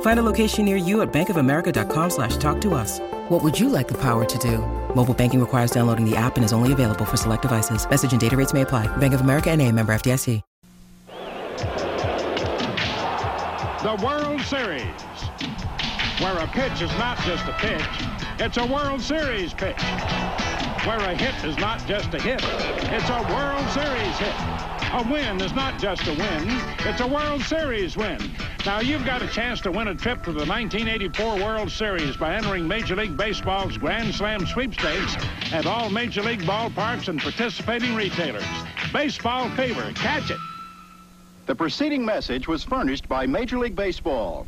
Find a location near you at bankofamerica.com slash talk to us. What would you like the power to do? Mobile banking requires downloading the app and is only available for select devices. Message and data rates may apply. Bank of America and a member FDIC. The World Series, where a pitch is not just a pitch, it's a World Series pitch. Where a hit is not just a hit, it's a World Series hit. A win is not just a win, it's a World Series win. Now, you've got a chance to win a trip to the 1984 World Series by entering Major League Baseball's Grand Slam sweepstakes at all Major League ballparks and participating retailers. Baseball fever, catch it. The preceding message was furnished by Major League Baseball.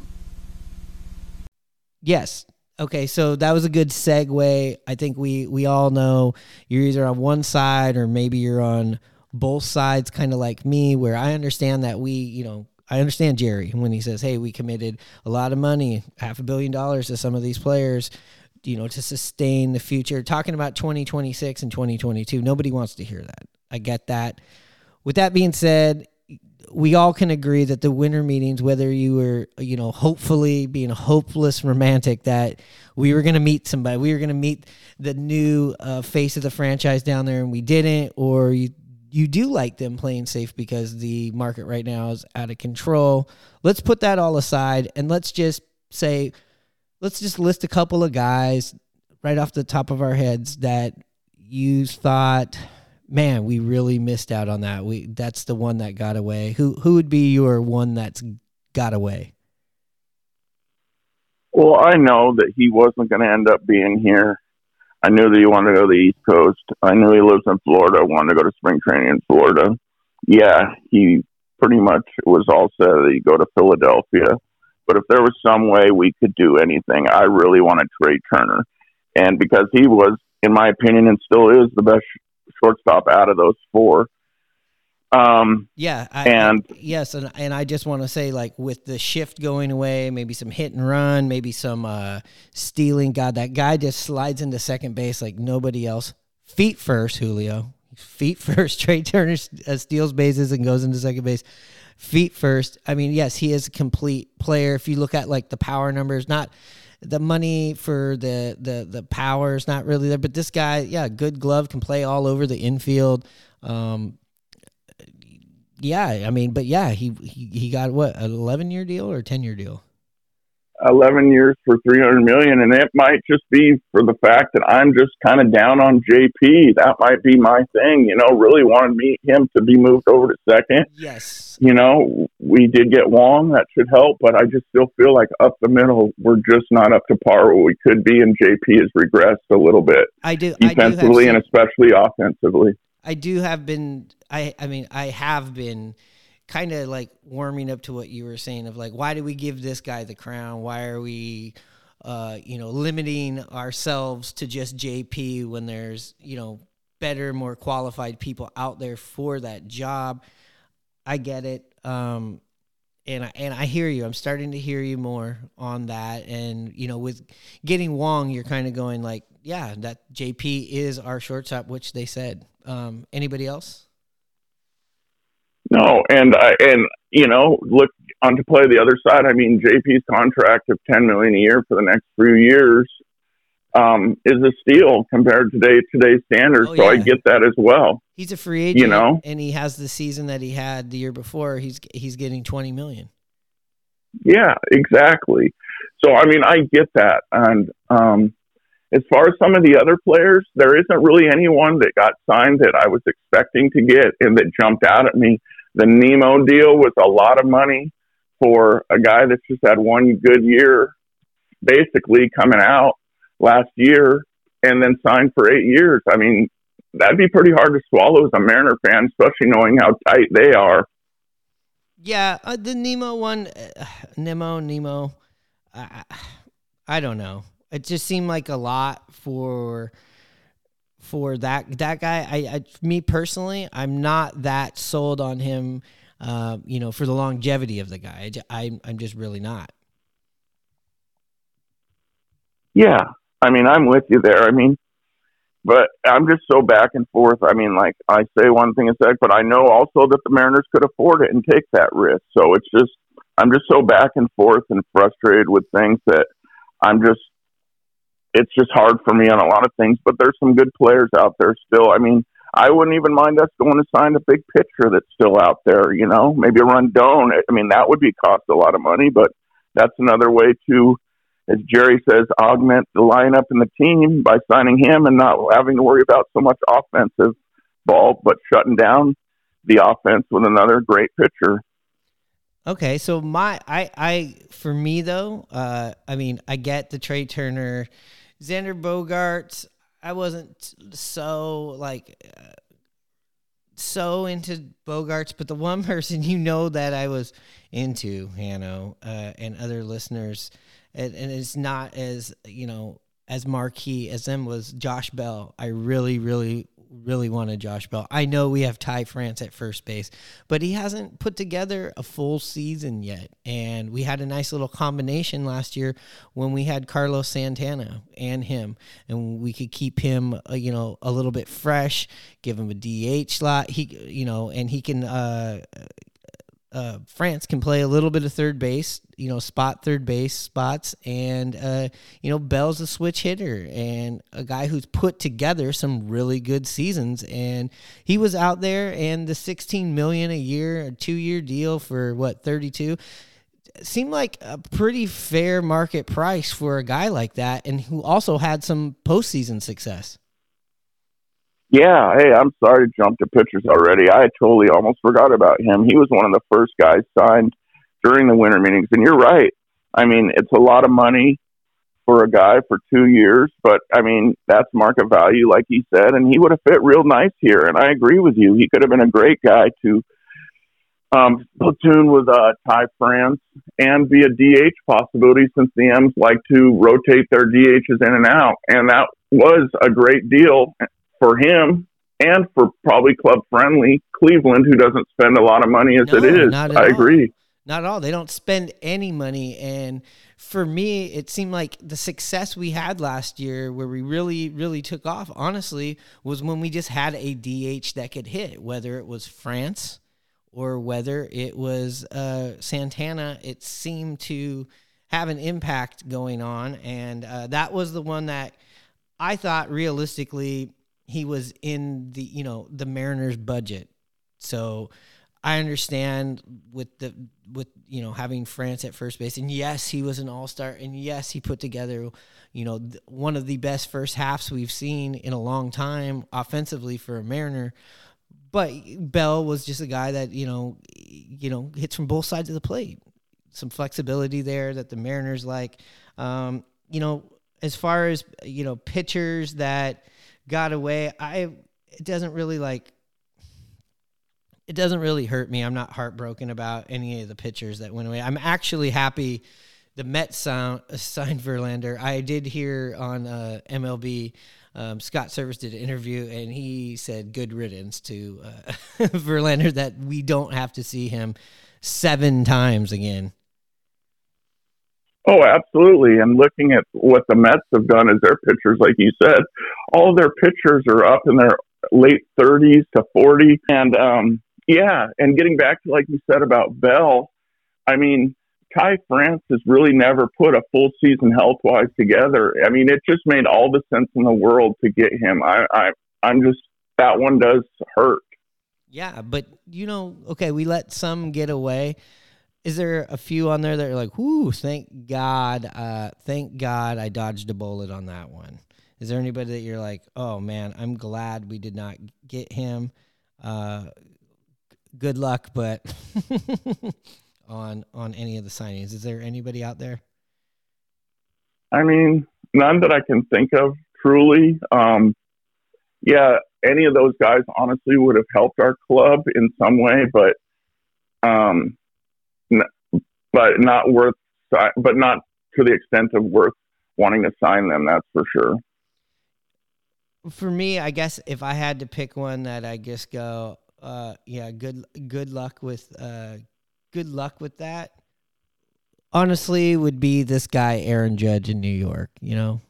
Yes. Okay, so that was a good segue. I think we we all know you're either on one side or maybe you're on both sides, kind of like me, where I understand that we, you know, I understand Jerry when he says, "Hey, we committed a lot of money, half a billion dollars to some of these players, you know, to sustain the future." Talking about 2026 and 2022, nobody wants to hear that. I get that. With that being said, we all can agree that the winter meetings, whether you were, you know, hopefully being a hopeless romantic that we were going to meet somebody, we were going to meet the new uh, face of the franchise down there, and we didn't, or you you do like them playing safe because the market right now is out of control. Let's put that all aside and let's just say, let's just list a couple of guys right off the top of our heads that you thought man, we really missed out on that. We that's the one that got away. Who who would be your one that's got away? Well, I know that he wasn't going to end up being here. I knew that he wanted to go to the East Coast. I knew he lives in Florida. Wanted to go to spring training in Florida. Yeah, he pretty much was all set that he'd go to Philadelphia. But if there was some way we could do anything, I really wanted Trea Turner. And because he was, in my opinion, and still is the best shortstop out of those four. Um, yeah, I, and I, yes, and and I just want to say, like, with the shift going away, maybe some hit and run, maybe some uh, stealing. God, that guy just slides into second base like nobody else. Feet first, Julio. Feet first. Trea Turner uh, steals bases and goes into second base. Feet first. I mean, yes, he is a complete player. If you look at like the power numbers, not the money for the the the power is not really there. But this guy, yeah, good glove, can play all over the infield. Um, yeah, I mean, but yeah, he he, he got what an eleven year deal or ten year deal. 11 years for 300 million and it might just be for the fact that I'm just kind of down on JP that might be my thing you know really wanted me him to be moved over to second. Yes. You know we did get Wong that should help but I just still feel like up the middle we're just not up to par where we could be and JP has regressed a little bit I do defensively I do and especially offensively I do have been I I mean I have been kind of like warming up to what you were saying of like why do we give this guy the crown why are we uh, you know limiting ourselves to just jp when there's you know better more qualified people out there for that job i get it um, and I, and I hear you. I'm starting to hear you more on that. And you know, with getting Wong, you're kind of going like, yeah, that JP is our shortstop, which they said. Um, anybody else? No, and I and you know, look on to play the other side. I mean, JP's contract of ten million a year for the next few years um, is a steal compared to today today's standards. Oh, yeah. So I get that as well. He's a free agent, you know, and he has the season that he had the year before. He's he's getting twenty million. Yeah, exactly. So I mean, I get that, and um, as far as some of the other players, there isn't really anyone that got signed that I was expecting to get and that jumped out at me. The Nimmo deal was a lot of money for a guy that's just had one good year, basically coming out last year, and then signed for eight years. I mean, that'd be pretty hard to swallow as a Mariner fan, especially knowing how tight they are. Yeah, uh, the Nimmo one, uh, Nimmo, Nimmo. I, I don't know. It just seemed like a lot for for that that guy. I, I me personally, I'm not that sold on him. Uh, you know, for the longevity of the guy, I, I I'm just really not. Yeah, I mean, I'm with you there. I mean, but I'm just so back and forth. I mean, like I say one thing a sec, but I know also that the Mariners could afford it and take that risk. So it's just I'm just so back and forth and frustrated with things that I'm just it's just hard for me on a lot of things. But there's some good players out there still. I mean, I wouldn't even mind us going to sign a big pitcher that's still out there. You know, maybe a Rodón. I mean, that would be cost a lot of money, but that's another way to as Jerry says, augment the lineup and the team by signing him and not having to worry about so much offensive ball, but shutting down the offense with another great pitcher. Okay, so my I I for me though, uh, I mean I get the Trea Turner, Xander Bogaerts, I wasn't so like uh, so into Bogarts, but the one person you know that I was into, Hanno, uh, and other listeners and, and it's not as you know as marquee as them was Josh Bell. I really, really, really wanted Josh Bell. I know we have Ty France at first base, but he hasn't put together a full season yet. And we had a nice little combination last year when we had Carlos Santana and him, and we could keep him, uh, you know, a little bit fresh, give him a DH slot. He, you know, and he can. Uh, uh, France can play a little bit of third base, you know, spot third base spots, and uh, you know Bell's a switch hitter and a guy who's put together some really good seasons. And he was out there, and the 16 million a year, a two year deal for what 32 seemed like a pretty fair market price for a guy like that, and who also had some postseason success. Yeah, hey, I'm sorry to jump to pitchers already. I totally almost forgot about him. He was one of the first guys signed during the winter meetings, and you're right. I mean, it's a lot of money for a guy for two years, but I mean, that's market value, like he said, and he would have fit real nice here. And I agree with you. He could have been a great guy to um, platoon with uh, Ty France and be a DH possibility since the M's like to rotate their DHs in and out. And that was a great deal for him and for probably club friendly Cleveland, who doesn't spend a lot of money as no, it is. I all. agree. Not at all. They don't spend any money. And for me, it seemed like the success we had last year, where we really, really took off, honestly, was when we just had a DH that could hit, whether it was France or whether it was uh, Santana. It seemed to have an impact going on. And uh, that was the one that I thought realistically he was in the you know the Mariners budget. So I understand with the with you know having France at first base, and yes, he was an all star, and yes, he put together you know one of the best first halves we've seen in a long time offensively for a Mariner. But Bell was just a guy that you know you know hits from both sides of the plate. Some flexibility there that the Mariners like. Um, you know, as far as you know, pitchers that got away. I it doesn't really like it doesn't really hurt me. I'm not heartbroken about any of the pitchers that went away. I'm actually happy the Mets sound, signed Verlander. I did hear on uh, MLB. Um, Scott Servais did an interview and he said good riddance to uh, Verlander that we don't have to see him seven times again. Oh, absolutely. And looking at what the Mets have done as their pitchers, like you said, all their pitchers are up in their late 30s to 40. And um, yeah, and getting back to like you said about Bell, I mean, Ty France has really never put a full season health wise together. I mean, it just made all the sense in the world to get him. I, I I'm just that one does hurt. Yeah, but you know, okay, we let some get away is there a few on there that are like, "Whoo, thank God, uh, thank God I dodged a bullet on that one"? Is there anybody that you're like, "Oh man, I'm glad we did not get him"? Uh, good luck, but on on any of the signings, is there anybody out there? I mean, none that I can think of truly. Um, yeah, any of those guys honestly would have helped our club in some way, but um, but not worth, but not to the extent of worth wanting to sign them. That's for sure. For me, I guess if I had to pick one that I just go, uh, yeah, good good luck with uh, good luck with that. Honestly, would be this guy Aaron Judge in New York. You know,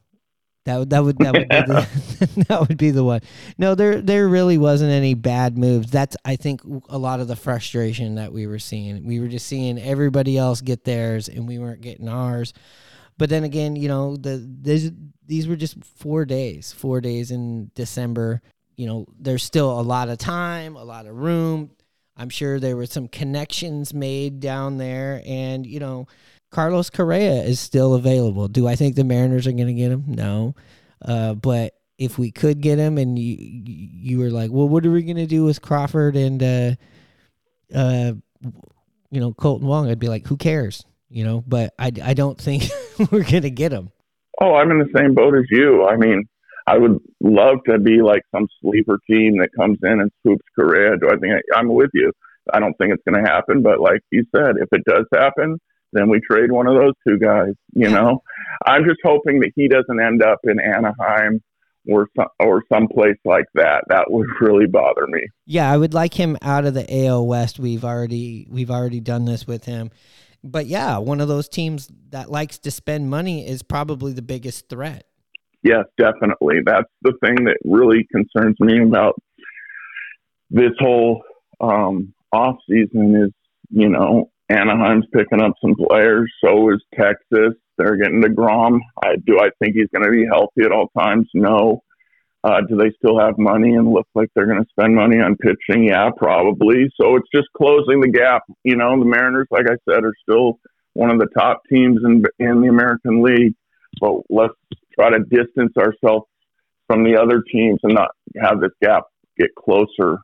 that would that would that would be the, that would be the one. No, there there really wasn't any bad moves. That's I think a lot of the frustration that we were seeing. We were just seeing everybody else get theirs and we weren't getting ours. But then again, you know, the these these were just 4 days, 4 days in December. You know, there's still a lot of time, a lot of room. I'm sure there were some connections made down there and, you know, Carlos Correa is still available. Do I think the Mariners are going to get him? No. Uh, but if we could get him and you you were like, well, what are we going to do with Crawford and uh, uh, you know Kolten Wong? I'd be like, who cares? You know, but I, I don't think we're going to get him. Oh, I'm in the same boat as you. I mean, I would love to be like some sleeper team that comes in and swoops Correa. Do I think I, I'm with you? I don't think it's going to happen, but like you said, if it does happen, then we trade one of those two guys. You know, I'm just hoping that he doesn't end up in Anaheim or some, or someplace like that. That would really bother me. Yeah, I would like him out of the AL West. We've already we've already done this with him. But yeah, one of those teams that likes to spend money is probably the biggest threat. Yes, definitely. That's the thing that really concerns me about this whole um, off season is, you know, Anaheim's picking up some players. So is Texas. They're getting deGrom. I do. I think he's going to be healthy at all times. No. Uh, do they still have money and look like they're going to spend money on pitching? Yeah, probably. So it's just closing the gap. You know, the Mariners, like I said, are still one of the top teams in in the American League. But let's try to distance ourselves from the other teams and not have this gap get closer